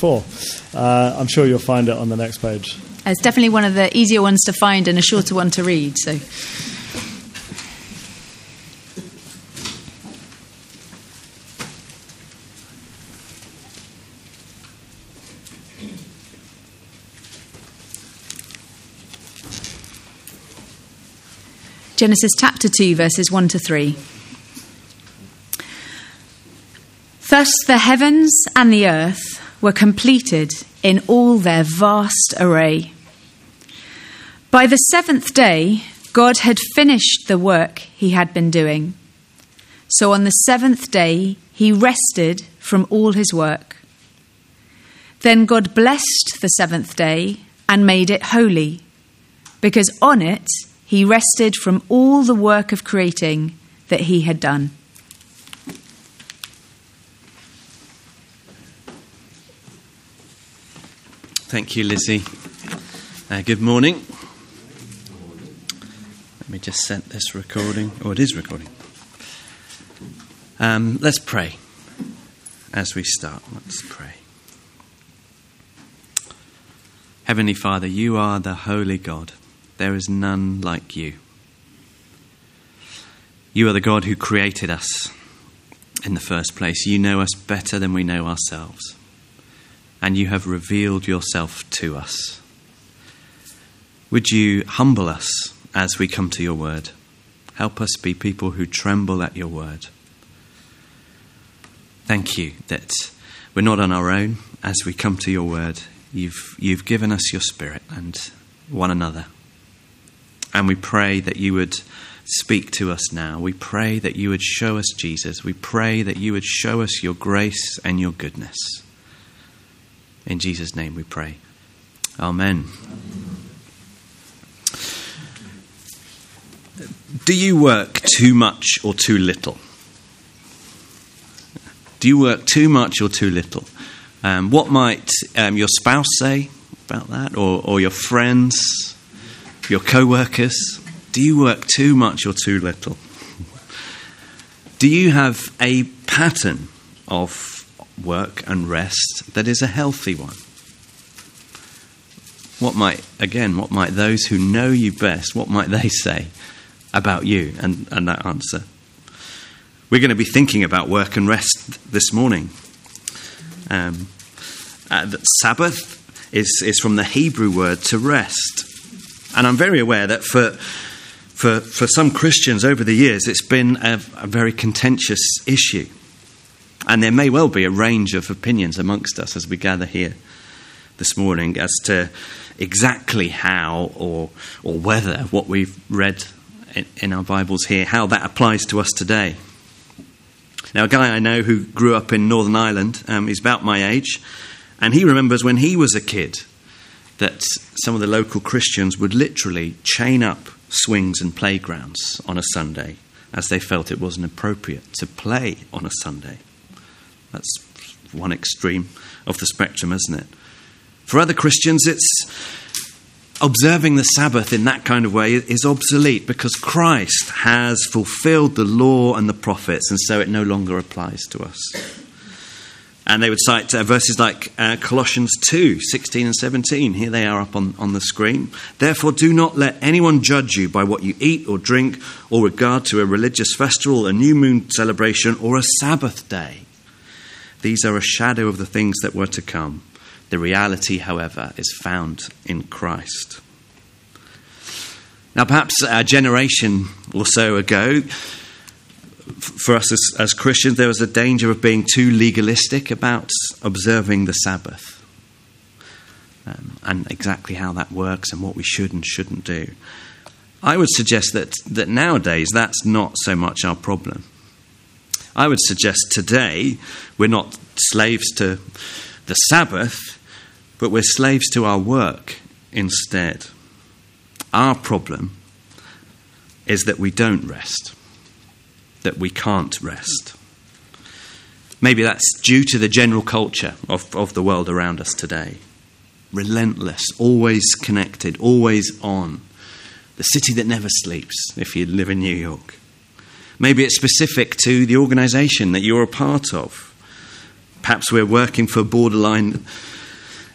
four. Uh, I'm sure you'll find it on the next page. It's definitely one of the easier ones to find and a shorter one to read. So. Genesis chapter 2, verses 1 to 3. Thus the heavens and the earth were completed in all their vast array. By the seventh day, God had finished the work he had been doing. So on the seventh day, he rested from all his work. Then God blessed the seventh day and made it holy, because on it he rested from all the work of creating that he had done. Thank you, Lizzie. Uh, good morning. Let me just set this recording. Oh, it is recording. Um, let's pray as we start. Let's pray. Heavenly Father, you are the holy God. There is none like you. You are the God who created us in the first place. You know us better than we know ourselves. And you have revealed yourself to us. Would you humble us as we come to your word? Help us be people who tremble at your word. Thank you that we're not on our own as we come to your word. You've, you've given us your spirit and one another. And we pray that you would speak to us now. We pray that you would show us Jesus. We pray that you would show us your grace and your goodness. In Jesus' name we pray. Amen. Do you work too much or too little? Do you work too much or too little? Um, what might um, your spouse say about that, or, or your friends? your co workers? Do you work too much or too little? Do you have a pattern of work and rest that is a healthy one? What might, again, what might those who know you best, what might they say about you and, and that answer? We're going to be thinking about work and rest this morning. Um, uh, Sabbath is, is from the Hebrew word to rest. And I'm very aware that for, for, for some Christians over the years, it's been a, a very contentious issue. And there may well be a range of opinions amongst us as we gather here this morning as to exactly how or, or whether what we've read in, in our Bibles here, how that applies to us today. Now, a guy I know who grew up in Northern Ireland, um, he's about my age, and he remembers when he was a kid that some of the local Christians would literally chain up swings and playgrounds on a Sunday as they felt it wasn't appropriate to play on a Sunday. That's one extreme of the spectrum, isn't it? For other Christians, it's observing the Sabbath in that kind of way is obsolete because Christ has fulfilled the law and the prophets, and so it no longer applies to us. And they would cite uh, verses like uh, Colossians 2 16 and 17. Here they are up on, on the screen. Therefore, do not let anyone judge you by what you eat or drink, or regard to a religious festival, a new moon celebration, or a Sabbath day. These are a shadow of the things that were to come. The reality, however, is found in Christ. Now, perhaps a generation or so ago, for us as, as Christians, there was a danger of being too legalistic about observing the Sabbath um, and exactly how that works and what we should and shouldn't do. I would suggest that, that nowadays that's not so much our problem. I would suggest today we're not slaves to the Sabbath, but we're slaves to our work instead. Our problem is that we don't rest that we can't rest. Maybe that's due to the general culture of, of the world around us today. Relentless, always connected, always on. The city that never sleeps, if you live in New York. Maybe it's specific to the organization that you're a part of. Perhaps we're working for borderline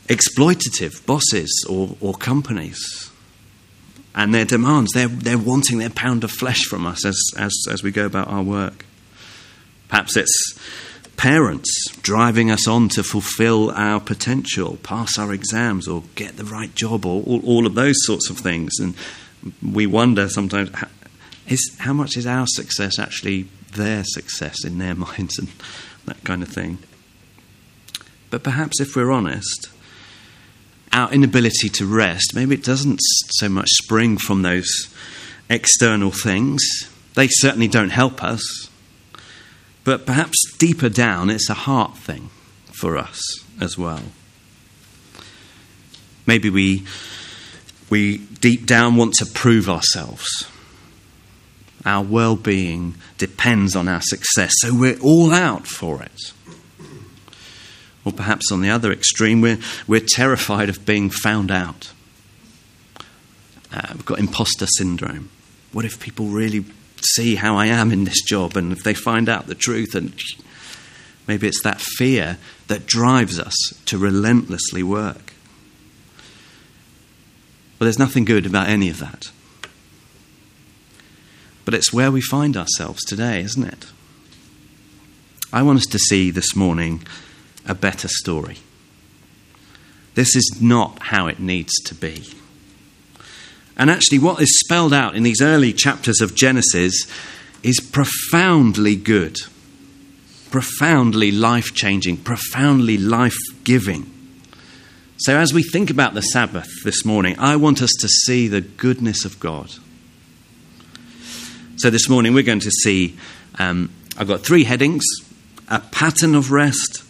exploitative bosses or, or companies. And their demands, they're, they're wanting their pound of flesh from us as, as, as we go about our work. Perhaps it's parents driving us on to fulfill our potential, pass our exams, or get the right job, or all, all of those sorts of things. And we wonder sometimes is, how much is our success actually their success in their minds and that kind of thing. But perhaps if we're honest, our inability to rest, maybe it doesn't so much spring from those external things. They certainly don't help us. But perhaps deeper down, it's a heart thing for us as well. Maybe we, we deep down want to prove ourselves. Our well being depends on our success, so we're all out for it. Or perhaps on the other extreme, we're, we're terrified of being found out. Uh, we've got imposter syndrome. What if people really see how I am in this job and if they find out the truth? And maybe it's that fear that drives us to relentlessly work. But there's nothing good about any of that. But it's where we find ourselves today, isn't it? I want us to see this morning a better story. This is not how it needs to be. And actually, what is spelled out in these early chapters of Genesis is profoundly good, profoundly life changing, profoundly life giving. So, as we think about the Sabbath this morning, I want us to see the goodness of God. So, this morning we're going to see um, I've got three headings a pattern of rest,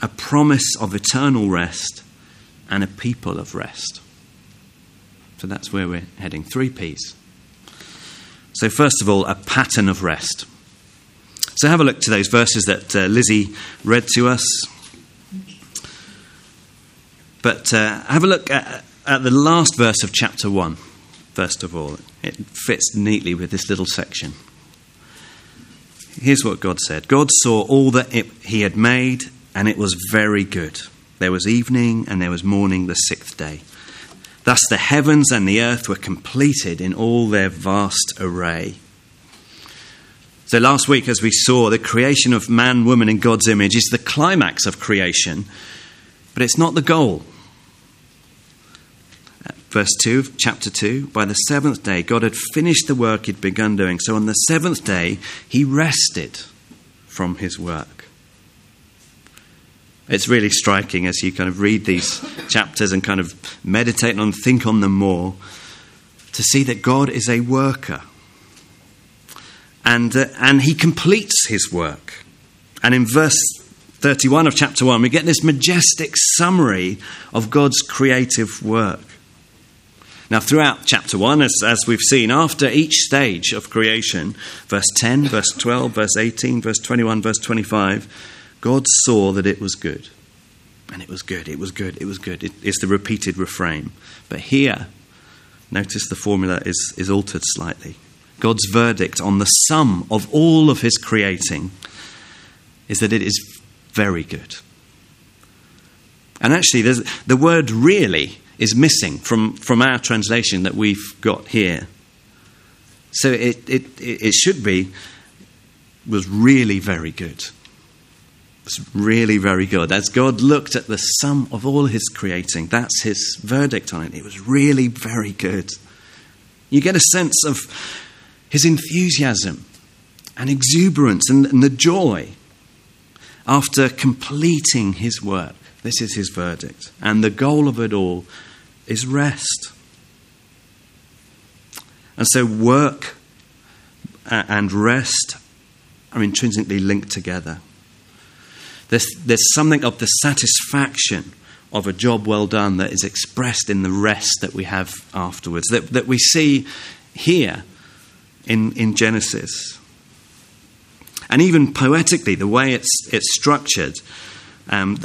a promise of eternal rest, and a people of rest. So that's where we're heading. Three P's. So, first of all, a pattern of rest. So, have a look to those verses that uh, Lizzie read to us. But uh, have a look at, at the last verse of chapter 1, first of all. It fits neatly with this little section. Here's what God said God saw all that it, He had made, and it was very good. There was evening and there was morning the sixth day. Thus the heavens and the earth were completed in all their vast array. So last week, as we saw, the creation of man, woman in God's image is the climax of creation, but it's not the goal. Verse 2 of chapter 2 By the seventh day, God had finished the work he'd begun doing. So on the seventh day, he rested from his work. It's really striking as you kind of read these chapters and kind of meditate on, think on them more, to see that God is a worker. And, uh, and he completes his work. And in verse 31 of chapter 1, we get this majestic summary of God's creative work. Now, throughout chapter 1, as, as we've seen, after each stage of creation, verse 10, verse 12, verse 18, verse 21, verse 25, God saw that it was good. And it was good, it was good, it was good. It is the repeated refrain. But here, notice the formula is, is altered slightly. God's verdict on the sum of all of his creating is that it is very good. And actually, the word really is missing from, from our translation that we've got here. So it, it, it should be, was really very good. It's really very good. As God looked at the sum of all his creating, that's his verdict on it. It was really very good. You get a sense of his enthusiasm and exuberance and, and the joy after completing his work. This is his verdict. And the goal of it all is rest. And so, work and rest are intrinsically linked together. There's, there's something of the satisfaction of a job well done that is expressed in the rest that we have afterwards, that, that we see here in, in Genesis. And even poetically, the way it's, it's structured, um,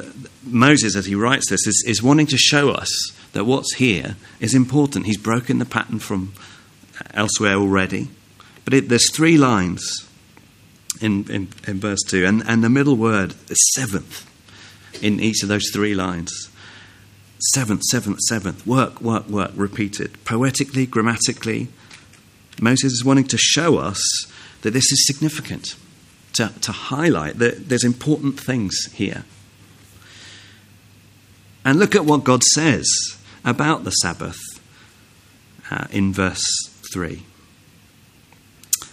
Moses, as he writes this, is, is wanting to show us that what's here is important. He's broken the pattern from elsewhere already. But it, there's three lines in, in, in verse 2, and, and the middle word, is seventh. in each of those three lines. Seventh, seventh, seventh. Work, work, work, repeated. Poetically, grammatically, Moses is wanting to show us that this is significant, to, to highlight that there's important things here. And look at what God says about the Sabbath uh, in verse 3.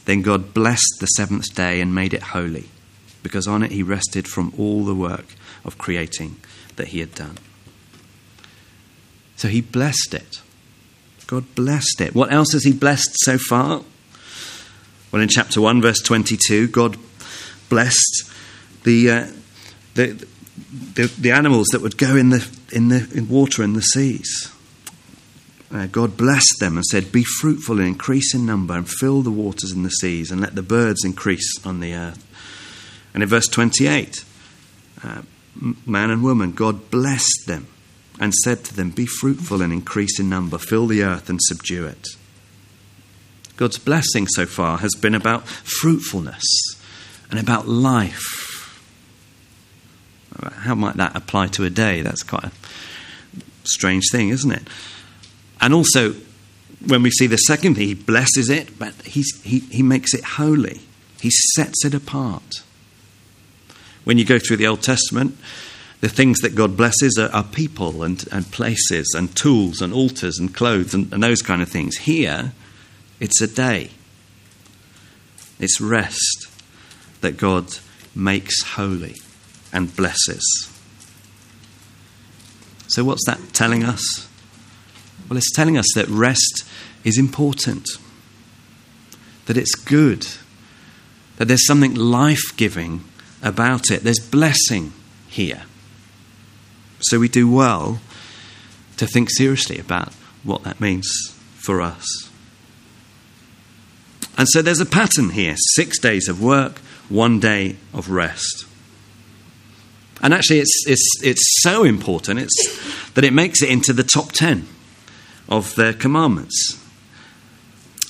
Then God blessed the seventh day and made it holy, because on it he rested from all the work of creating that he had done. So he blessed it. God blessed it. What else has he blessed so far? Well, in chapter 1, verse 22, God blessed the, uh, the, the, the, animals that would go in the, in the in water in the seas. Uh, God blessed them and said, Be fruitful and increase in number, and fill the waters in the seas, and let the birds increase on the earth. And in verse 28, uh, man and woman, God blessed them and said to them, Be fruitful and increase in number, fill the earth and subdue it. God's blessing so far has been about fruitfulness and about life. How might that apply to a day? That's quite a strange thing, isn't it? And also, when we see the second he blesses it, but he, he makes it holy. He sets it apart. When you go through the Old Testament, the things that God blesses are, are people and, and places and tools and altars and clothes and, and those kind of things. Here, it's a day, it's rest that God makes holy and blesses. So, what's that telling us? Well, it's telling us that rest is important, that it's good, that there's something life giving about it, there's blessing here. So we do well to think seriously about what that means for us. And so there's a pattern here six days of work, one day of rest. And actually, it's, it's, it's so important it's, that it makes it into the top 10 of the commandments.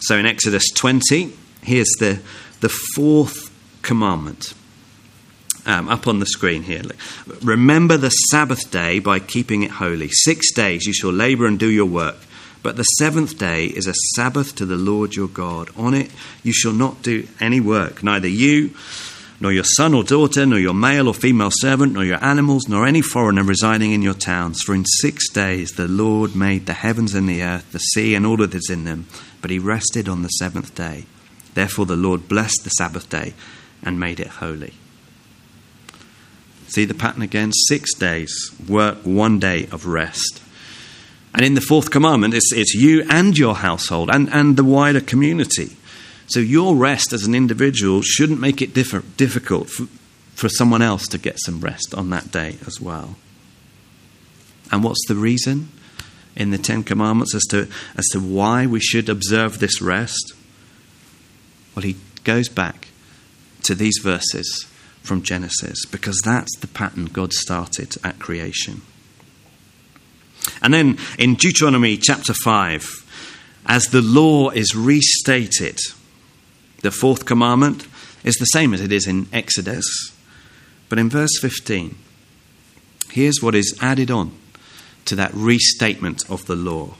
So in Exodus 20, here's the, the fourth commandment. Um, up on the screen here. Remember the Sabbath day by keeping it holy. Six days you shall labor and do your work, but the seventh day is a Sabbath to the Lord your God. On it you shall not do any work, neither you, nor your son or daughter, nor your male or female servant, nor your animals, nor any foreigner residing in your towns. For in six days the Lord made the heavens and the earth, the sea, and all that is in them, but he rested on the seventh day. Therefore the Lord blessed the Sabbath day and made it holy. See the pattern again? Six days, work, one day of rest. And in the fourth commandment, it's, it's you and your household and, and the wider community. So your rest as an individual shouldn't make it diff- difficult for, for someone else to get some rest on that day as well. And what's the reason in the Ten Commandments as to, as to why we should observe this rest? Well, he goes back to these verses from Genesis because that's the pattern God started at creation. And then in Deuteronomy chapter 5, as the law is restated, the fourth commandment is the same as it is in Exodus. But in verse 15, here's what is added on to that restatement of the law.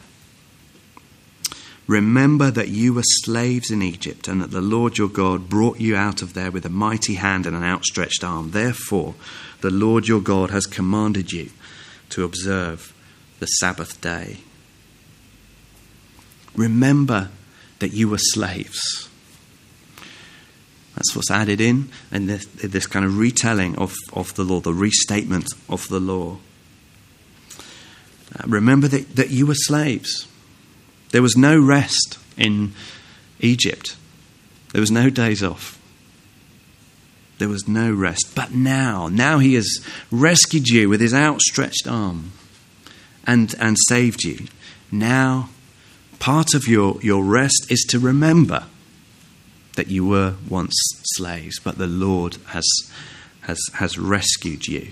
Remember that you were slaves in Egypt, and that the Lord your God brought you out of there with a mighty hand and an outstretched arm. Therefore, the Lord your God has commanded you to observe the Sabbath day. Remember that you were slaves. That's what's added in, and this, this kind of retelling of, of the law, the restatement of the law. Uh, remember that, that you were slaves. There was no rest in Egypt, there was no days off. There was no rest. But now, now he has rescued you with his outstretched arm and, and saved you. Now, part of your, your rest is to remember that you were once slaves, but the Lord has, has, has rescued you.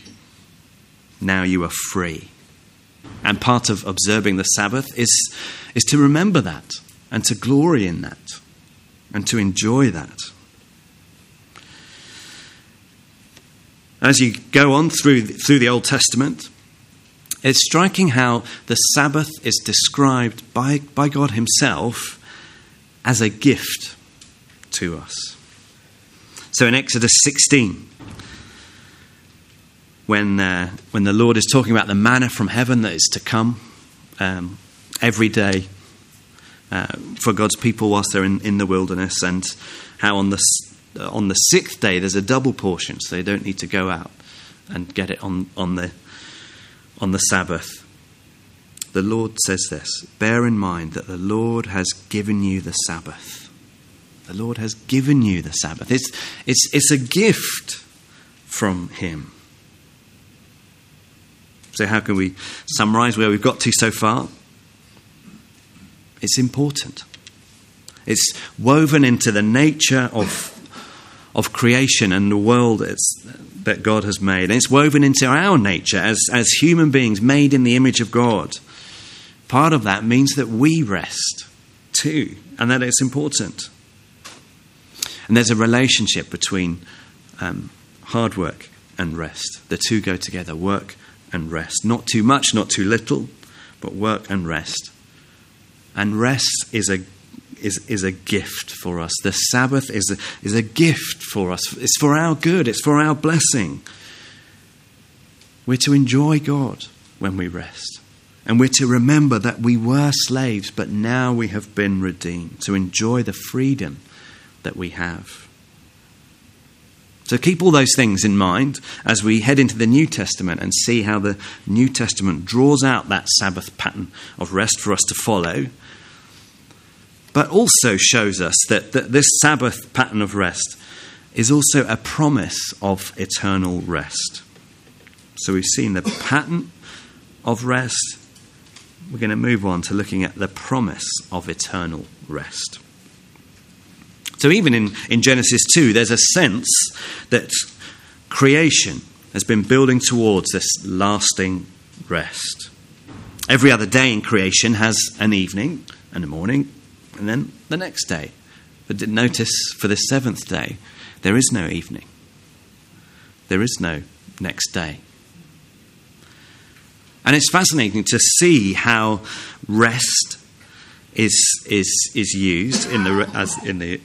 Now you are free. And part of observing the Sabbath is, is to remember that and to glory in that and to enjoy that. As you go on through, through the Old Testament, it's striking how the Sabbath is described by, by God Himself as a gift to us. So in Exodus 16, when, uh, when the Lord is talking about the manna from heaven that is to come um, every day uh, for God's people whilst they're in, in the wilderness, and how on the, on the sixth day there's a double portion, so they don't need to go out and get it on, on, the, on the Sabbath. The Lord says this Bear in mind that the Lord has given you the Sabbath. The Lord has given you the Sabbath. It's, it's, it's a gift from Him. So, how can we summarize where we've got to so far? It's important. It's woven into the nature of, of creation and the world that God has made. And it's woven into our nature as, as human beings made in the image of God. Part of that means that we rest too, and that it's important. And there's a relationship between um, hard work and rest. The two go together work and rest. Not too much, not too little, but work and rest. And rest is a is, is a gift for us. The Sabbath is a, is a gift for us. It's for our good, it's for our blessing. We're to enjoy God when we rest. And we're to remember that we were slaves, but now we have been redeemed, to enjoy the freedom that we have. So keep all those things in mind as we head into the New Testament and see how the New Testament draws out that Sabbath pattern of rest for us to follow, but also shows us that, that this Sabbath pattern of rest is also a promise of eternal rest. So we've seen the pattern of rest. We're going to move on to looking at the promise of eternal rest. So even in, in Genesis 2, there's a sense that creation has been building towards this lasting rest. Every other day in creation has an evening and a morning, and then the next day. But notice for the seventh day, there is no evening, there is no next day. And it's fascinating to see how rest is, is, is used in the, as in the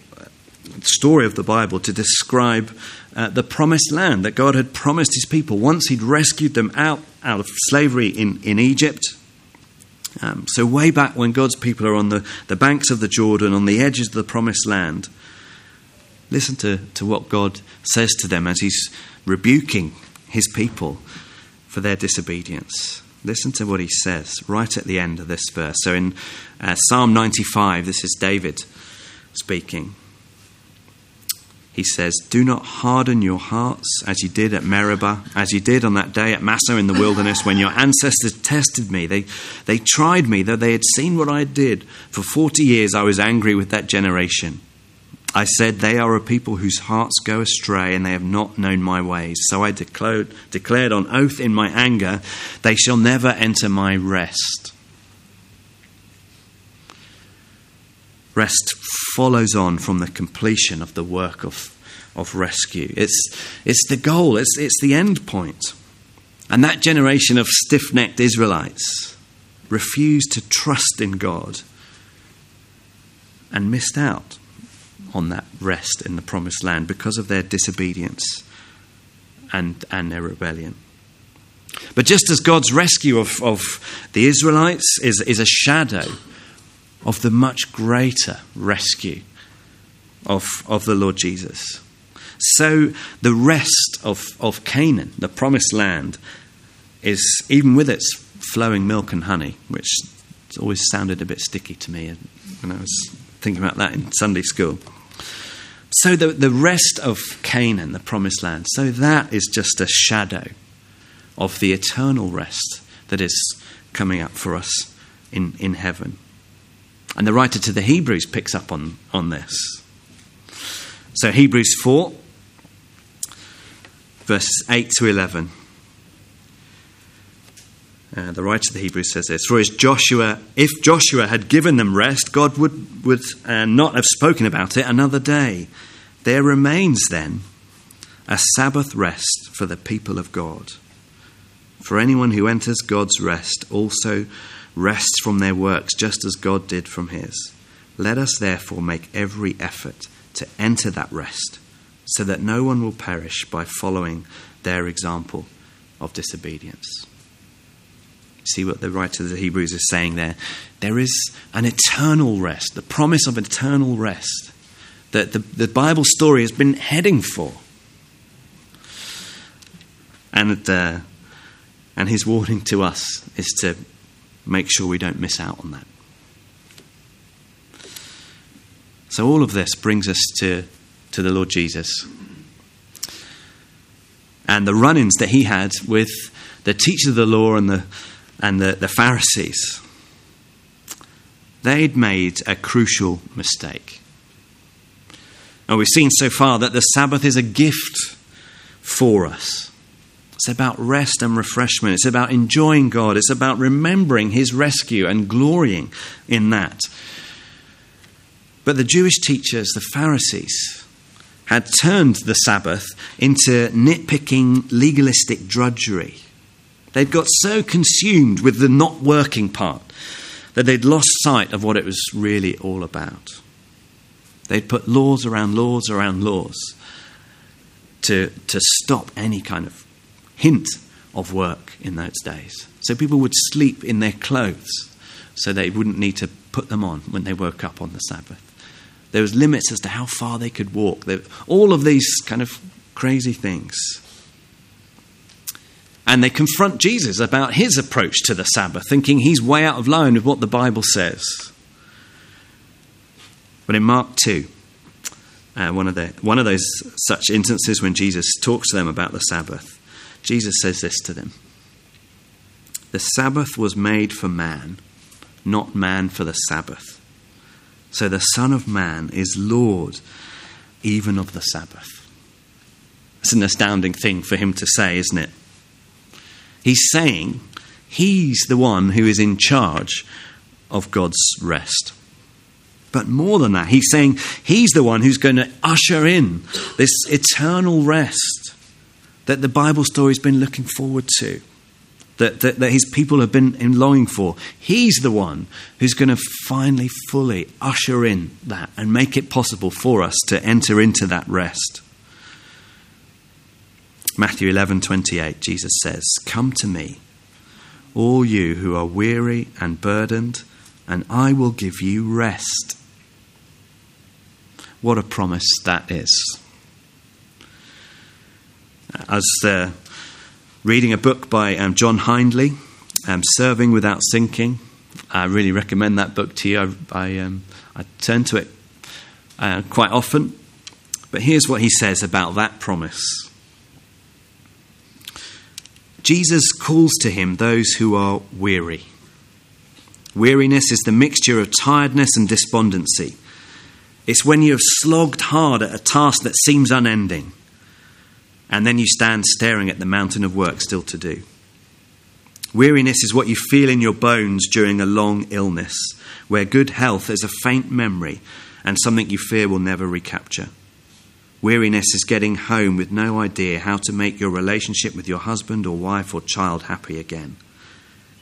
story of the Bible to describe uh, the promised land that God had promised his people once he'd rescued them out, out of slavery in, in Egypt. Um, so, way back when God's people are on the, the banks of the Jordan, on the edges of the promised land, listen to, to what God says to them as he's rebuking his people for their disobedience. Listen to what he says right at the end of this verse. So, in uh, Psalm 95, this is David speaking he says, Do not harden your hearts as you did at Meribah, as you did on that day at Massah in the wilderness when your ancestors tested me. They, they tried me, though they had seen what I did. For 40 years I was angry with that generation. I said, They are a people whose hearts go astray, and they have not known my ways. So I declared, declared on oath in my anger, They shall never enter my rest. Rest follows on from the completion of the work of, of rescue. It's, it's the goal, it's, it's the end point. And that generation of stiff necked Israelites refused to trust in God and missed out on that rest in the promised land because of their disobedience and, and their rebellion. But just as God's rescue of, of the Israelites is, is a shadow of the much greater rescue of, of the Lord Jesus. So the rest of, of Canaan, the promised land, is even with its flowing milk and honey, which always sounded a bit sticky to me when I was thinking about that in Sunday school. So the, the rest of Canaan, the promised land, so that is just a shadow of the eternal rest that is coming up for us in, in heaven. And the writer to the Hebrews picks up on, on this. So, Hebrews 4, verses 8 to 11. Uh, the writer of the Hebrews says this For Joshua, if Joshua had given them rest, God would, would uh, not have spoken about it another day. There remains then a Sabbath rest for the people of God. For anyone who enters God's rest also rests from their works, just as God did from his. Let us therefore make every effort to enter that rest, so that no one will perish by following their example of disobedience. See what the writer of the Hebrews is saying there? There is an eternal rest, the promise of eternal rest that the, the Bible story has been heading for. And, uh, and his warning to us is to make sure we don't miss out on that. So, all of this brings us to, to the Lord Jesus and the run ins that he had with the teachers of the law and the, and the, the Pharisees. They'd made a crucial mistake. And we've seen so far that the Sabbath is a gift for us. It's about rest and refreshment. It's about enjoying God. It's about remembering His rescue and glorying in that. But the Jewish teachers, the Pharisees, had turned the Sabbath into nitpicking, legalistic drudgery. They'd got so consumed with the not working part that they'd lost sight of what it was really all about. They'd put laws around laws around laws to, to stop any kind of hint of work in those days. So people would sleep in their clothes so they wouldn't need to put them on when they woke up on the Sabbath. There was limits as to how far they could walk. There, all of these kind of crazy things. And they confront Jesus about his approach to the Sabbath, thinking he's way out of line with what the Bible says. But in Mark 2, uh, one, of the, one of those such instances when Jesus talks to them about the Sabbath, Jesus says this to them The Sabbath was made for man, not man for the Sabbath. So the Son of Man is Lord even of the Sabbath. It's an astounding thing for him to say, isn't it? He's saying he's the one who is in charge of God's rest. But more than that, he's saying he's the one who's going to usher in this eternal rest that the Bible story's been looking forward to, that, that, that his people have been longing for. He's the one who's going to finally fully usher in that and make it possible for us to enter into that rest. Matthew 11:28 Jesus says, "Come to me, all you who are weary and burdened, and I will give you rest." What a promise that is. I was uh, reading a book by um, John Hindley, um, Serving Without Sinking. I really recommend that book to you. I, I, um, I turn to it uh, quite often. But here's what he says about that promise Jesus calls to him those who are weary. Weariness is the mixture of tiredness and despondency. It's when you have slogged hard at a task that seems unending, and then you stand staring at the mountain of work still to do. Weariness is what you feel in your bones during a long illness, where good health is a faint memory and something you fear will never recapture. Weariness is getting home with no idea how to make your relationship with your husband or wife or child happy again.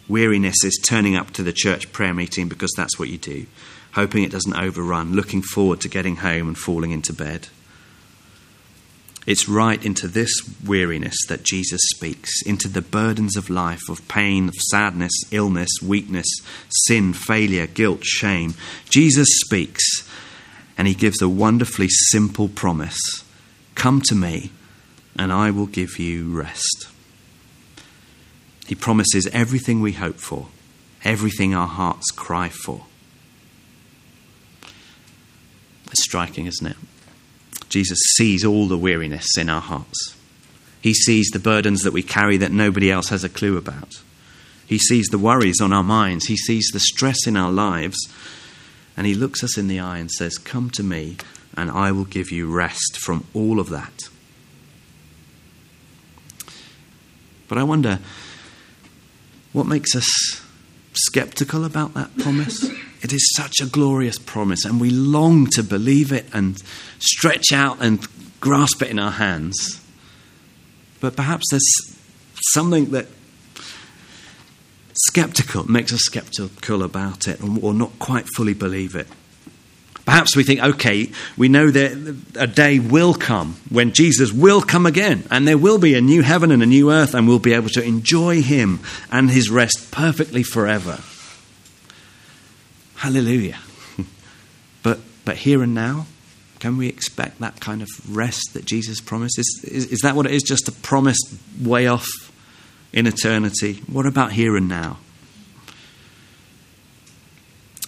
Weariness is turning up to the church prayer meeting because that's what you do hoping it doesn't overrun, looking forward to getting home and falling into bed. It's right into this weariness that Jesus speaks, into the burdens of life, of pain, of sadness, illness, weakness, sin, failure, guilt, shame. Jesus speaks, and he gives a wonderfully simple promise Come to me, and I will give you rest. He promises everything we hope for, everything our hearts cry for. It's striking, isn't it? Jesus sees all the weariness in our hearts. He sees the burdens that we carry that nobody else has a clue about. He sees the worries on our minds. He sees the stress in our lives. And He looks us in the eye and says, Come to me, and I will give you rest from all of that. But I wonder, what makes us skeptical about that promise? It is such a glorious promise, and we long to believe it and stretch out and grasp it in our hands. but perhaps there's something that skeptical makes us skeptical about it or not quite fully believe it. Perhaps we think, okay, we know that a day will come when Jesus will come again, and there will be a new heaven and a new earth, and we'll be able to enjoy Him and His rest perfectly forever. Hallelujah. but, but here and now, can we expect that kind of rest that Jesus promised? Is, is, is that what it is? Just a promise way off in eternity? What about here and now?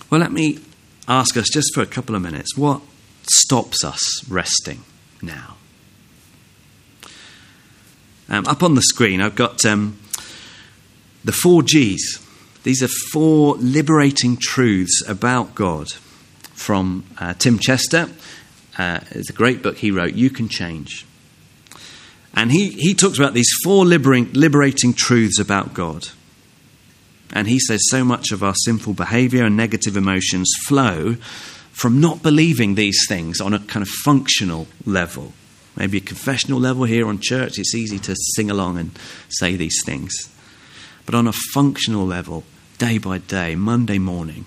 Well, let me ask us just for a couple of minutes what stops us resting now? Um, up on the screen, I've got um, the four G's. These are four liberating truths about God from uh, Tim Chester. Uh, it's a great book he wrote, You Can Change. And he, he talks about these four liberating, liberating truths about God. And he says so much of our sinful behavior and negative emotions flow from not believing these things on a kind of functional level. Maybe a confessional level here on church, it's easy to sing along and say these things. But on a functional level, day by day, Monday morning,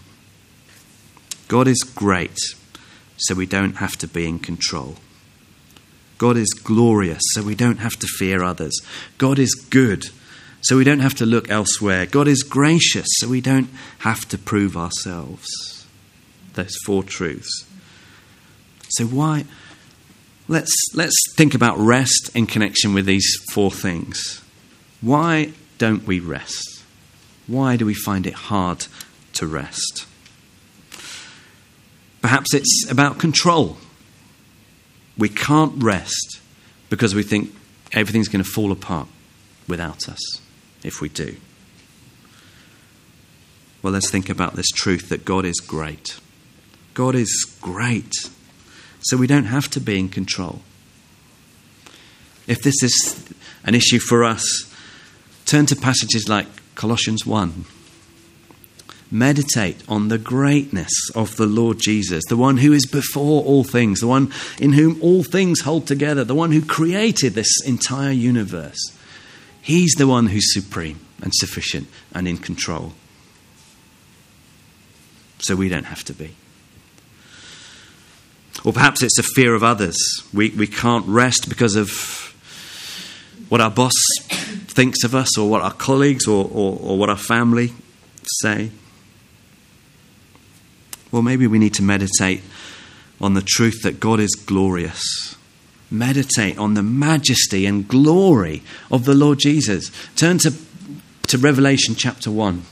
God is great, so we don't have to be in control. God is glorious, so we don't have to fear others. God is good, so we don't have to look elsewhere. God is gracious, so we don't have to prove ourselves. Those four truths. So why let's let's think about rest in connection with these four things. Why don't we rest? Why do we find it hard to rest? Perhaps it's about control. We can't rest because we think everything's going to fall apart without us if we do? Well, let's think about this truth that God is great. God is great, so we don't have to be in control. If this is an issue for us, turn to passages like Colossians 1. Meditate on the greatness of the Lord Jesus, the one who is before all things, the one in whom all things hold together, the one who created this entire universe. He's the one who's supreme and sufficient and in control. So we don't have to be. Or perhaps it's a fear of others. We, we can't rest because of what our boss thinks of us, or what our colleagues, or, or, or what our family say. Well, maybe we need to meditate on the truth that God is glorious meditate on the majesty and glory of the Lord Jesus. Turn to, to Revelation chapter 1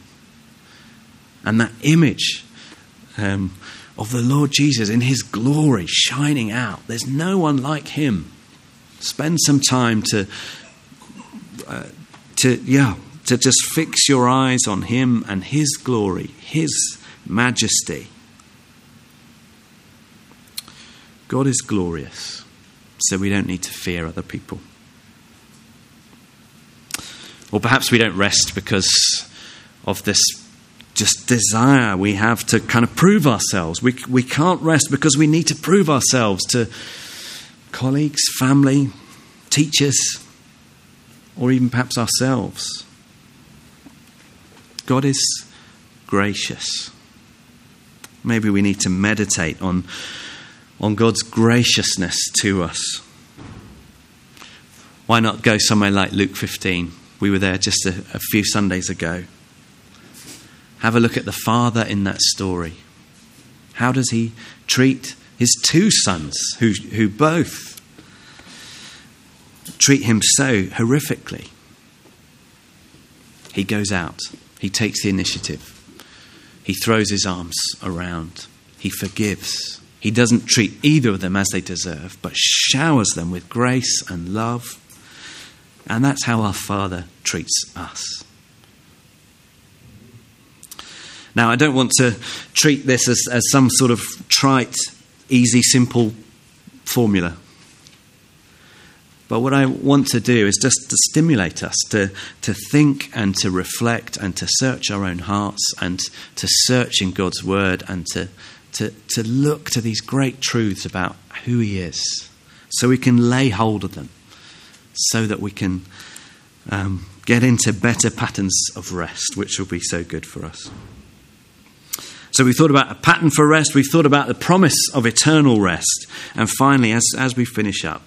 and that image um, of the Lord Jesus in his glory shining out. There's no one like him. Spend some time to, Uh, to yeah, to just fix your eyes on him and his glory, his majesty. God is glorious so we don't need to fear other people. Or perhaps we don't rest because of this just desire we have to kind of prove ourselves. We, we can't rest because we need to prove ourselves to colleagues, family, teachers, or even perhaps ourselves. God is gracious. Maybe we need to meditate on on God's graciousness to us. Why not go somewhere like Luke 15? We were there just a, a few Sundays ago. Have a look at the father in that story. How does he treat his two sons, who, who both treat him so horrifically? He goes out, he takes the initiative, he throws his arms around, he forgives, he doesn't treat either of them as they deserve, but showers them with grace and love. And that's how our Father treats us. Now, I don't want to treat this as, as some sort of trite, easy, simple formula. But what I want to do is just to stimulate us to, to think and to reflect and to search our own hearts and to search in God's Word and to to, to look to these great truths about who He is so we can lay hold of them, so that we can um, get into better patterns of rest, which will be so good for us. So we thought about a pattern for rest, we thought about the promise of eternal rest, and finally, as, as we finish up,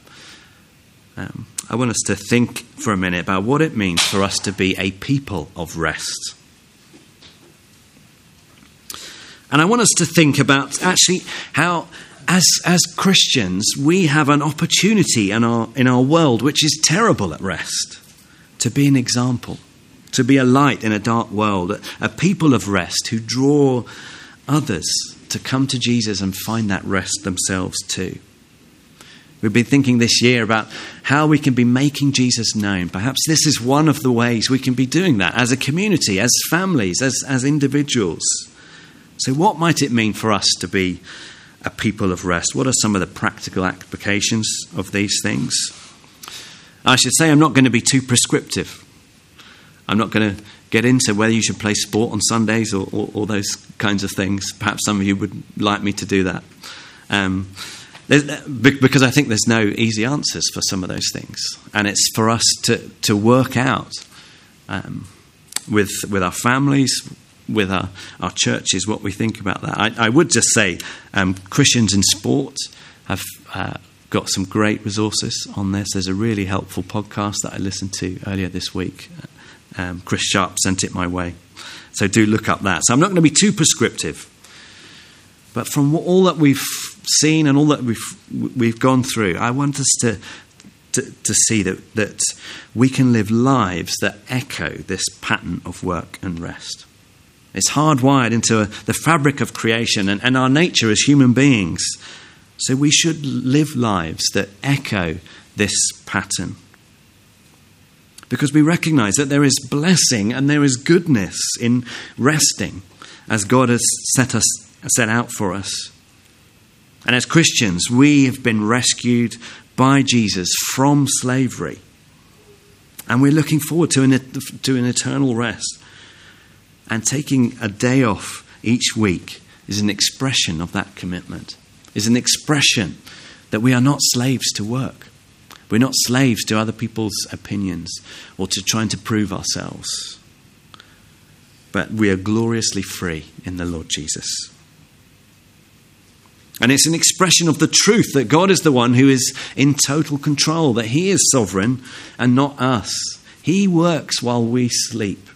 um, I want us to think for a minute about what it means for us to be a people of rest. And I want us to think about actually how, as, as Christians, we have an opportunity in our, in our world which is terrible at rest to be an example, to be a light in a dark world, a, a people of rest who draw others to come to Jesus and find that rest themselves too. We've been thinking this year about how we can be making Jesus known. Perhaps this is one of the ways we can be doing that as a community, as families, as, as individuals. So, what might it mean for us to be a people of rest? What are some of the practical applications of these things? I should say I'm not going to be too prescriptive. I'm not going to get into whether you should play sport on Sundays or, or, those kinds of things. Perhaps some of you would like me to do that. Um, because I think there's no easy answers for some of those things. And it's for us to, to work out um, with, with our families, with our, our churches, what we think about that. I, I would just say um, Christians in sport have uh, got some great resources on this. There's a really helpful podcast that I listened to earlier this week. Um, Chris Sharp sent it my way. So do look up that. So I'm not going to be too prescriptive. But from all that we've seen and all that we've, we've gone through, I want us to, to, to see that, that we can live lives that echo this pattern of work and rest. It's hardwired into a, the fabric of creation and, and our nature as human beings. So we should live lives that echo this pattern. Because we recognize that there is blessing and there is goodness in resting as God has set us set out for us. And as Christians, we have been rescued by Jesus from slavery. And we're looking forward to an, to an eternal rest. And taking a day off each week is an expression of that commitment, is an expression that we are not slaves to work. We're not slaves to other people's opinions or to trying to prove ourselves. But we are gloriously free in the Lord Jesus. And it's an expression of the truth that God is the one who is in total control, that He is sovereign and not us. He works while we sleep.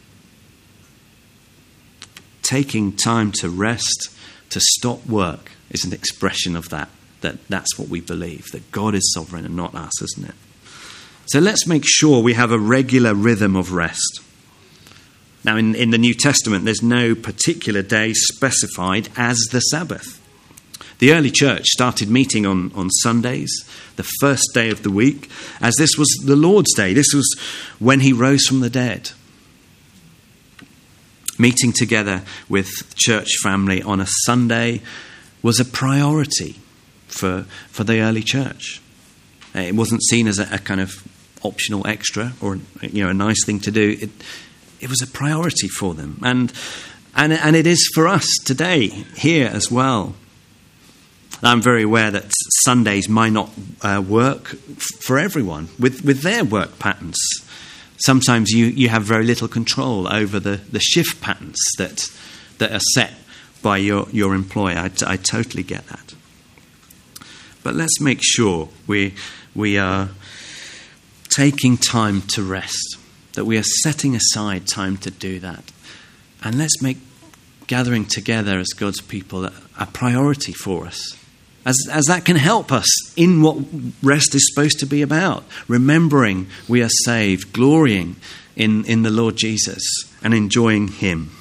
Taking time to rest, to stop work, is an expression of that. That that's what we believe, that God is sovereign and not us, isn't it? So let's make sure we have a regular rhythm of rest. Now, in, in the New Testament, there's no particular day specified as the Sabbath. The early church started meeting on, on Sundays, the first day of the week, as this was the Lord's day. This was when he rose from the dead. Meeting together with church family on a Sunday was a priority for, for the early church. It wasn't seen as a, a kind of optional extra or you know a nice thing to do. It, it was a priority for them, and and and it is for us today here as well. I'm very aware that Sundays might not uh, work for everyone with, with their work patterns. Sometimes you, you have very little control over the, the shift patterns that, that are set by your, your employer. I, t- I totally get that. But let's make sure we, we are taking time to rest, that we are setting aside time to do that. And let's make gathering together as God's people a, a priority for us as, as that can help us in what rest is supposed to be about. Remembering we are saved, glorying in, in the Lord Jesus, and enjoying Him.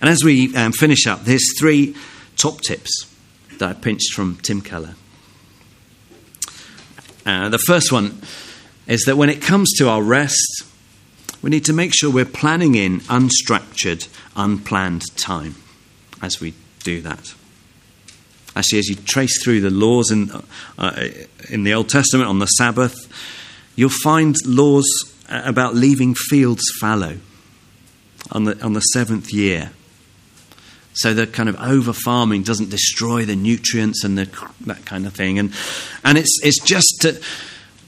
And as we um, finish up, there's three top tips that I pinched from Tim Keller. Uh, the first one is that when it comes to our rest, we need to make sure we're planning in unstructured, unplanned time as we do that actually, as you trace through the laws in, uh, in the Old Testament on the Sabbath, you'll find laws about leaving fields fallow on the, on the seventh year. So the kind of over farming doesn't destroy the nutrients and the, that kind of thing. And, and it's, it's just to,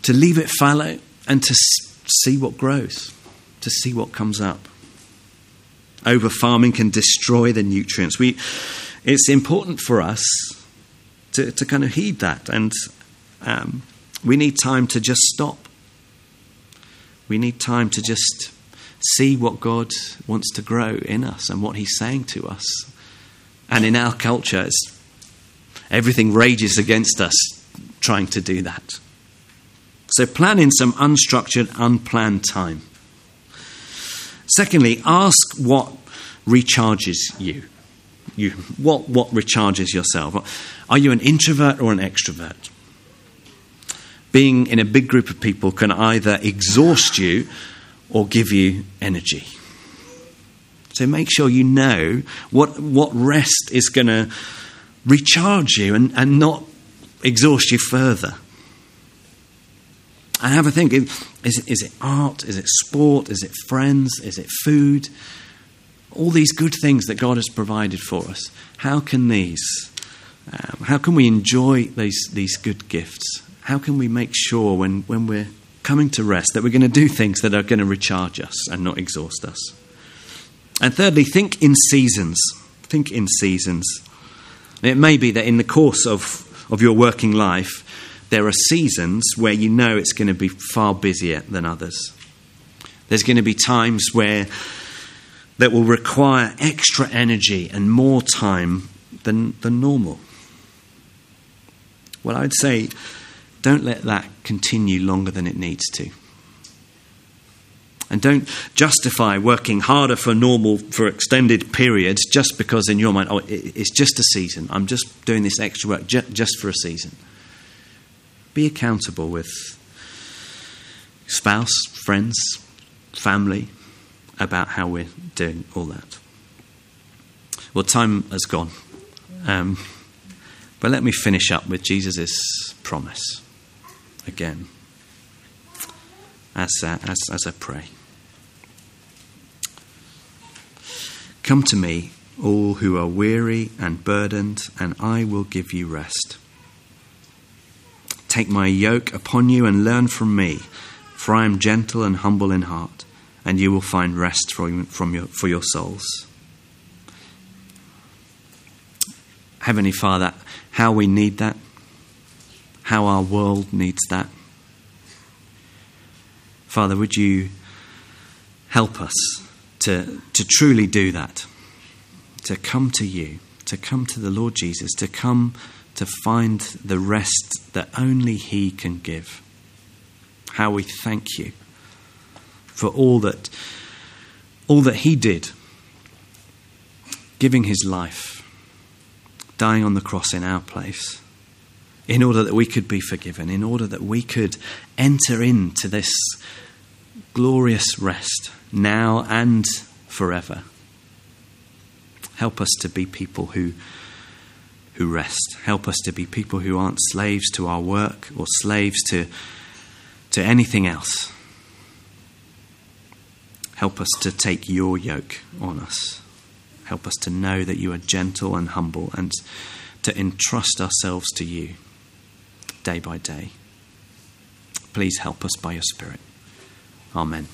to leave it fallow and to see what grows, to see what comes up. Over farming can destroy the nutrients. We, it's important for us to, to kind of heed that, and um, we need time to just stop. We need time to just see what God wants to grow in us and what He's saying to us. And in our culture, everything rages against us trying to do that. So plan in some unstructured, unplanned time. Secondly, ask what recharges you. You what what recharges yourself? Are you an introvert or an extrovert? Being in a big group of people can either exhaust you or give you energy. So make sure you know what, what rest is going to recharge you and, and not exhaust you further. And have a think is is it art? Is it sport? Is it friends? Is it food? All these good things that God has provided for us. How can these, um, how can we enjoy these, these good gifts? How can we make sure when, when we're coming to rest that we're going to do things that are going to recharge us and not exhaust us? And thirdly, think in seasons. Think in seasons. It may be that in the course of, of your working life, there are seasons where you know it's going to be far busier than others. There's going to be times where that will require extra energy and more time than, than normal. Well, I would say don't let that continue longer than it needs to. And don't justify working harder for normal, for extended periods just because in your mind, oh, it's just a season. I'm just doing this extra work just for a season. Be accountable with spouse, friends, family about how we're doing all that. Well, time has gone. Um, but let me finish up with Jesus' promise again as, uh, as, as I pray. Come to me, all who are weary and burdened, and I will give you rest. Take my yoke upon you and learn from me, for I am gentle and humble in heart, and you will find rest from, from your, for your souls. Heavenly Father, how we need that, how our world needs that. Father, would you help us to, to truly do that? To come to you, to come to the Lord Jesus, to come to find the rest that only He can give. How we thank you for all that, all that He did, giving His life, dying on the cross in our place in order that we could be forgiven, in order that we could enter into this glorious rest now and forever. Help us to be people who, who rest. Help us to be people who aren't slaves to our work or slaves to, to anything else. Help us to take your yoke on us. Help us to know that you are gentle and humble and to entrust ourselves to you day by day. Please help us by your Spirit. Amen.